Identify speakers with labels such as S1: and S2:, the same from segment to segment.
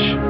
S1: much.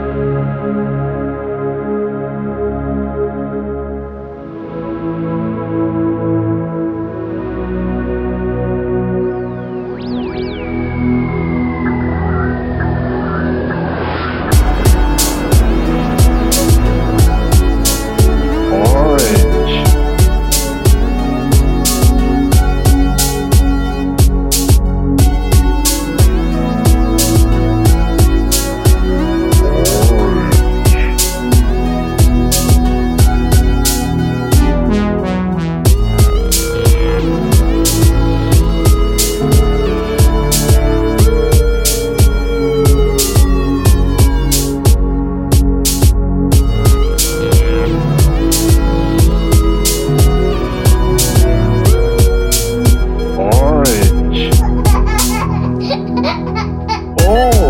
S1: Oh.